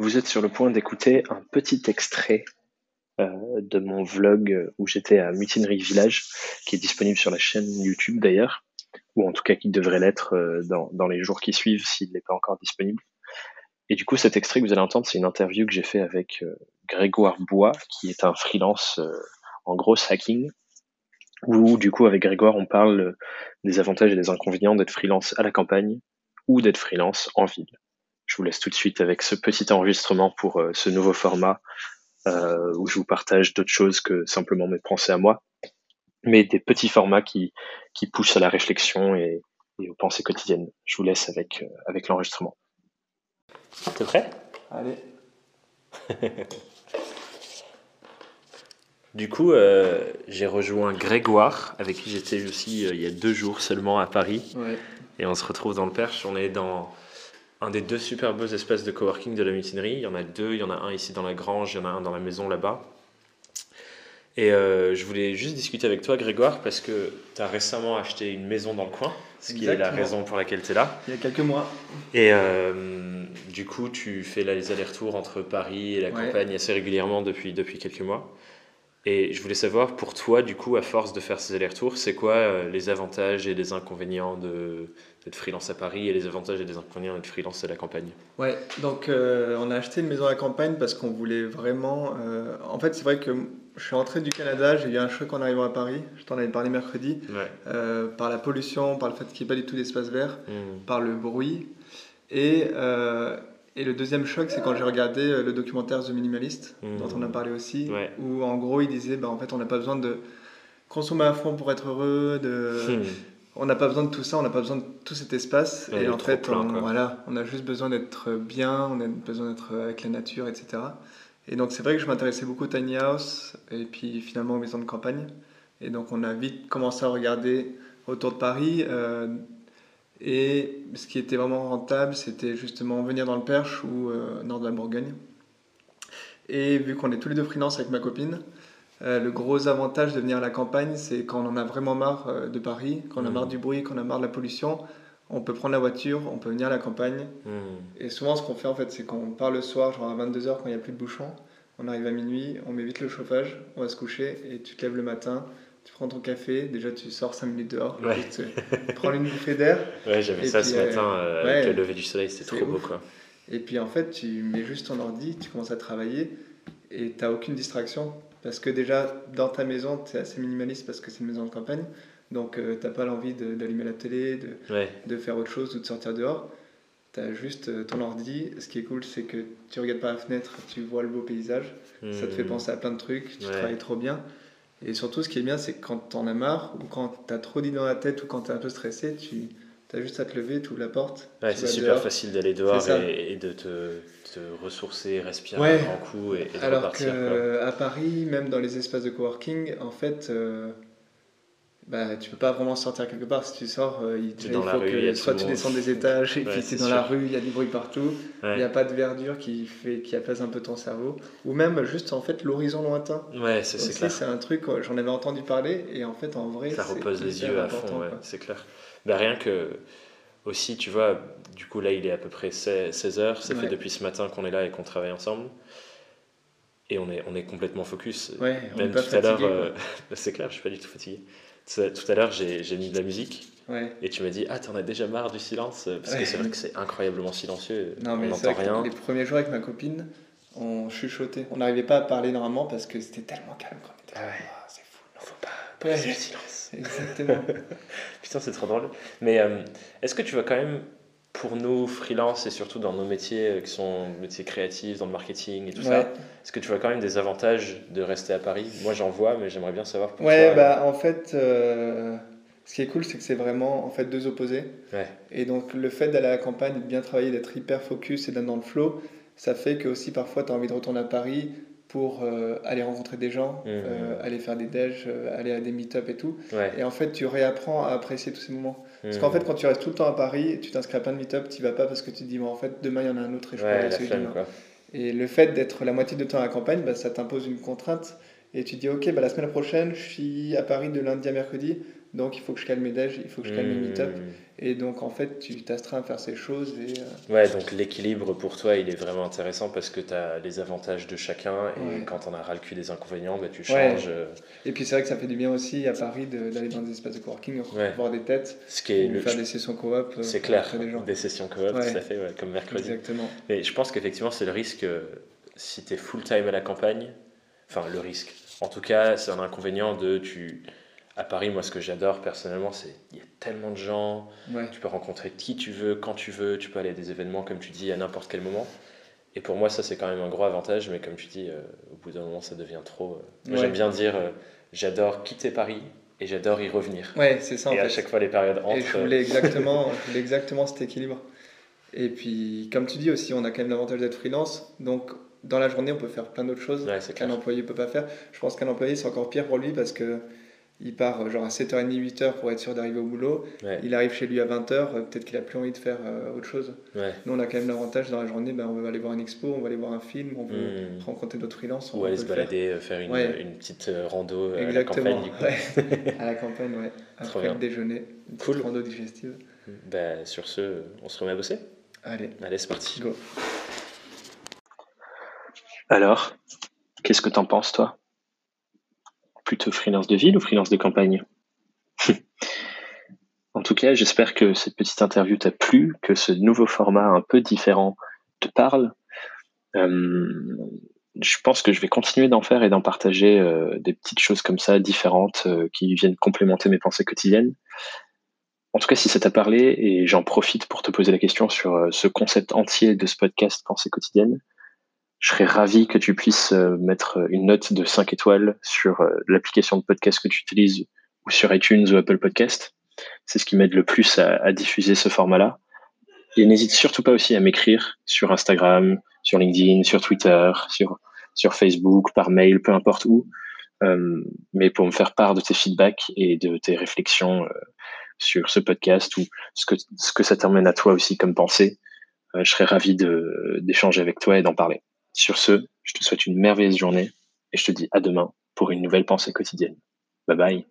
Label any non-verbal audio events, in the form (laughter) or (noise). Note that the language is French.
Vous êtes sur le point d'écouter un petit extrait euh, de mon vlog où j'étais à Mutinerie Village, qui est disponible sur la chaîne YouTube d'ailleurs, ou en tout cas qui devrait l'être euh, dans, dans les jours qui suivent s'il n'est pas encore disponible. Et du coup, cet extrait que vous allez entendre, c'est une interview que j'ai fait avec euh, Grégoire Bois, qui est un freelance en gros hacking, où du coup, avec Grégoire, on parle des avantages et des inconvénients d'être freelance à la campagne ou d'être freelance en ville. Je vous laisse tout de suite avec ce petit enregistrement pour euh, ce nouveau format euh, où je vous partage d'autres choses que simplement mes pensées à moi, mais des petits formats qui, qui poussent à la réflexion et, et aux pensées quotidiennes. Je vous laisse avec, euh, avec l'enregistrement. T'es prêt? Allez. (laughs) Du coup, euh, j'ai rejoint Grégoire, avec qui j'étais aussi euh, il y a deux jours seulement à Paris. Ouais. Et on se retrouve dans le Perche. On est dans un des deux super beaux espaces de coworking de la mutinerie. Il y en a deux. Il y en a un ici dans la grange, il y en a un dans la maison là-bas. Et euh, je voulais juste discuter avec toi, Grégoire, parce que tu as récemment acheté une maison dans le coin, ce qui est la raison pour laquelle tu es là. Il y a quelques mois. Et euh, du coup, tu fais là les allers-retours entre Paris et la Ouais. campagne assez régulièrement depuis, depuis quelques mois. Et je voulais savoir, pour toi, du coup, à force de faire ces allers-retours, c'est quoi euh, les avantages et les inconvénients de- d'être freelance à Paris et les avantages et les inconvénients d'être freelance à la campagne? Ouais, donc euh, on a acheté une maison à la campagne parce qu'on voulait vraiment. euh, En fait, c'est vrai que je suis rentré du Canada, j'ai eu un choc en arrivant à Paris, je t'en avais parlé mercredi, Ouais. euh, par la pollution, par le fait qu'il n'y ait pas du tout d'espace vert, Hmm. par le bruit. Et, et le deuxième choc, c'est quand j'ai regardé euh, le documentaire The Minimalist, Mhm. dont on a parlé aussi, Ouais. où en gros il disait bah, en fait on n'a pas besoin de consommer à fond pour être heureux, de. Hmm. On n'a pas besoin de tout ça, on n'a pas besoin de tout cet espace. Ouais, et en fait, on, voilà, on a juste besoin d'être bien, on a besoin d'être avec la nature, etc. Et donc, c'est vrai que je m'intéressais beaucoup au tiny house et puis finalement aux maisons de campagne. Et donc, on a vite commencé à regarder autour de Paris. euh, et ce qui était vraiment rentable, c'était justement venir dans le Perche ou euh, nord de la Bourgogne. Et vu qu'on est tous les deux freelance avec ma copine, euh, le gros avantage de venir à la campagne, c'est quand on en a vraiment marre euh, de Paris, quand on a Mhm. marre du bruit, quand on a marre de la pollution, on peut prendre la voiture, on peut venir à la campagne. Hmm. Et souvent, ce qu'on fait en fait, c'est qu'on part le soir, genre à 22h quand il n'y a plus de bouchons, on arrive à minuit, on met vite le chauffage, on va se coucher et tu te lèves le matin, tu prends ton café, déjà tu sors 5 minutes dehors, Ouais. euh, prendre une bouffée d'air. (laughs) Ouais, j'avais ça puis, ce euh, matin euh, ouais, avec le lever du soleil, c'était trop beau quoi. Et puis en fait, tu mets juste ton ordi, tu commences à travailler et tu n'as aucune distraction. Parce que déjà, dans ta maison, tu es assez minimaliste parce que c'est une maison de campagne. Donc tu n'as pas l'envie d'allumer la télé, de, Ouais, de faire autre chose ou de sortir dehors. Tu as juste euh, ton ordi. Ce qui est cool, c'est que tu regardes par la fenêtre, tu vois le beau paysage. Ça te fait Hmm. penser à plein de trucs, tu travailles trop bien. Et surtout, ce qui est bien, c'est que quand t'en as marre ou quand t'as trop d'idées dans la tête ou quand t'es un peu stressé, tu as juste à te lever, tu ouvres la porte. Ouais, c'est super dehors. facile d'aller dehors et, et de te, te ressourcer, respirer Ouais. un grand coup et, et de Alors repartir. quoi. qu'à Paris, même dans les espaces de coworking, en fait, euh, bah, tu peux pas vraiment sortir quelque part. Si tu sors, euh, il, T'es il faut rue, que soit tu descends des étages et Ouais, puis c'est dans la rue, il y a du bruit partout. Il n'y a pas de verdure qui, fait, qui apaise un peu ton cerveau. Ou même juste en fait l'horizon lointain. Ouais, c'est c'est clair. c'est un truc, j'en avais entendu parler et en fait en vrai, Ça c'est repose les yeux à fond, ouais, c'est clair. Bah, rien que, aussi, tu vois, du coup, là, il est à peu près 16 heures. Ça fait depuis ce matin qu'on est là et qu'on travaille ensemble. Et on est, on est complètement focus. Ouais, on Même est pas tout à l'heure, euh, (laughs) c'est clair, je suis pas du tout fatigué. Tout à- l'heure, j'ai mis de la musique. Ouais. et tu m'as dit Ah, t'en as déjà marre du silence Parce que c'est vrai que c'est incroyablement silencieux. Non, on mais c'est n'entend rien. les premiers jours avec ma copine, on chuchotait. On n'arrivait pas à parler normalement parce que c'était tellement calme. Quoi. On était Ah là, ouais. Ah, c'est fou. Non, faut pas Ouais. le silence. Exactement. (laughs) Putain, c'est trop drôle. Mais euh, est-ce que tu vois quand même, pour nous, freelance et surtout dans nos métiers euh, qui sont métiers créatifs, dans le marketing et tout ouais, ça, est-ce que tu vois quand même des avantages de rester à Paris? Moi, j'en vois, mais j'aimerais bien savoir pour ouais toi. bah en fait, euh, ce qui est cool, c'est que c'est vraiment en fait deux opposés. Ouais. Et donc le fait d'aller à la campagne, de bien travailler, d'être hyper focus et d'être dans le flow, ça fait que aussi parfois tu as envie de retourner à Paris pour euh, aller rencontrer des gens, Mhm. euh, aller faire des déj, euh, aller à des meet-up et tout. Ouais. Et en fait, tu réapprends à apprécier tous ces moments. Parce Hmm. qu'en fait, quand tu restes tout le temps à Paris, tu t'inscris à plein de meet-up, tu vas pas parce que tu te dis, bon, en fait, demain il y en a un autre et je peux ouais, aller à la celui demain. Et le fait d'être la moitié de temps à la campagne, bah, ça t'impose une contrainte. Et tu te dis, ok, bah, la semaine prochaine, je suis à Paris de lundi à mercredi. donc il faut que je calme mes déj, il faut que je calme mes meet-up. Hmm. Et donc en fait, tu t'astreins à faire ces choses et euh, Ouais, donc l'équilibre pour toi, il est vraiment intéressant parce que tu as les avantages de chacun et Ouais. quand on a ras le cul des inconvénients, bah, tu changes. euh, et puis c'est vrai que ça fait du bien aussi à Paris d'aller dans des espaces de coworking, Ouais. voir des têtes, Ce qui est ou le- faire des sessions coop. euh, C'est clair, des gens. des sessions coop, tout à fait, comme mercredi. Exactement. Mais je pense qu'effectivement, c'est le risque si tu es full-time à la campagne. Enfin, le risque. En tout cas, c'est un inconvénient de. Tu... À Paris, moi, ce que j'adore personnellement, c'est il y a tellement de gens. Ouais. Tu peux rencontrer qui tu veux, quand tu veux. Tu peux aller à des événements, comme tu dis, à n'importe quel moment. Et pour moi, ça, c'est quand même un gros avantage. Mais comme tu dis, euh, au bout d'un moment, ça devient trop. euh. Ouais. j'aime bien dire euh, j'adore quitter Paris et j'adore y revenir. Ouais, c'est ça en et fait. à chaque fois, les périodes entre. Et je voulais exactement, (laughs) je voulais exactement cet équilibre. Et puis, comme tu dis aussi, on a quand même l'avantage d'être freelance. Donc, dans la journée, on peut faire plein d'autres choses Ouais, qu'un employé peut pas faire. Je pense qu'un employé, c'est encore pire pour lui parce que il part euh, genre à 7h30, 8h pour être sûr d'arriver au boulot. Ouais, Il arrive chez lui à 20h, peut-être qu'il a plus envie de faire euh, autre chose. ouais. Nous, on a quand même l'avantage dans la journée, ben, on va aller voir une expo, on va aller voir un film, on veut Hmm. rencontrer d'autres freelances. Ou aller se faire. balader, euh, faire une, Ouais. une petite euh, rando à la Exactement. campagne. Du coup. (laughs) à la campagne, ouais. Après le déjeuner, une Cool. rando digestive. Bah, sur ce, on se remet à bosser? Allez, Allez, c'est parti. go. Alors, qu'est-ce que t'en penses, toi? Plutôt freelance de ville ou freelance de campagne? (laughs) En tout cas, j'espère que cette petite interview t'a plu, que ce nouveau format un peu différent te parle. Euh, je pense que je vais continuer d'en faire et d'en partager euh, des petites choses comme ça, différentes, euh, qui viennent complémenter mes pensées quotidiennes. En tout cas, si ça t'a parlé, et j'en profite pour te poser la question sur ce concept entier de ce podcast Pensée quotidienne, je serais ravi que tu puisses euh, mettre une note de 5 étoiles sur euh, l'application de podcast que tu utilises ou sur iTunes ou Apple Podcast. C'est ce qui m'aide le plus à, diffuser ce format-là. Et n'hésite surtout pas aussi à m'écrire sur Instagram, sur LinkedIn, sur Twitter, sur, sur Facebook, par mail, peu importe où. Euh, mais pour me faire part de tes feedbacks et de tes réflexions euh, sur ce podcast ou ce que, ce que ça t'emmène à toi aussi comme pensée, euh, je serais ravi d'échanger avec toi et d'en parler. Sur ce, je te souhaite une merveilleuse journée et je te dis à demain pour une nouvelle pensée quotidienne. Bye bye.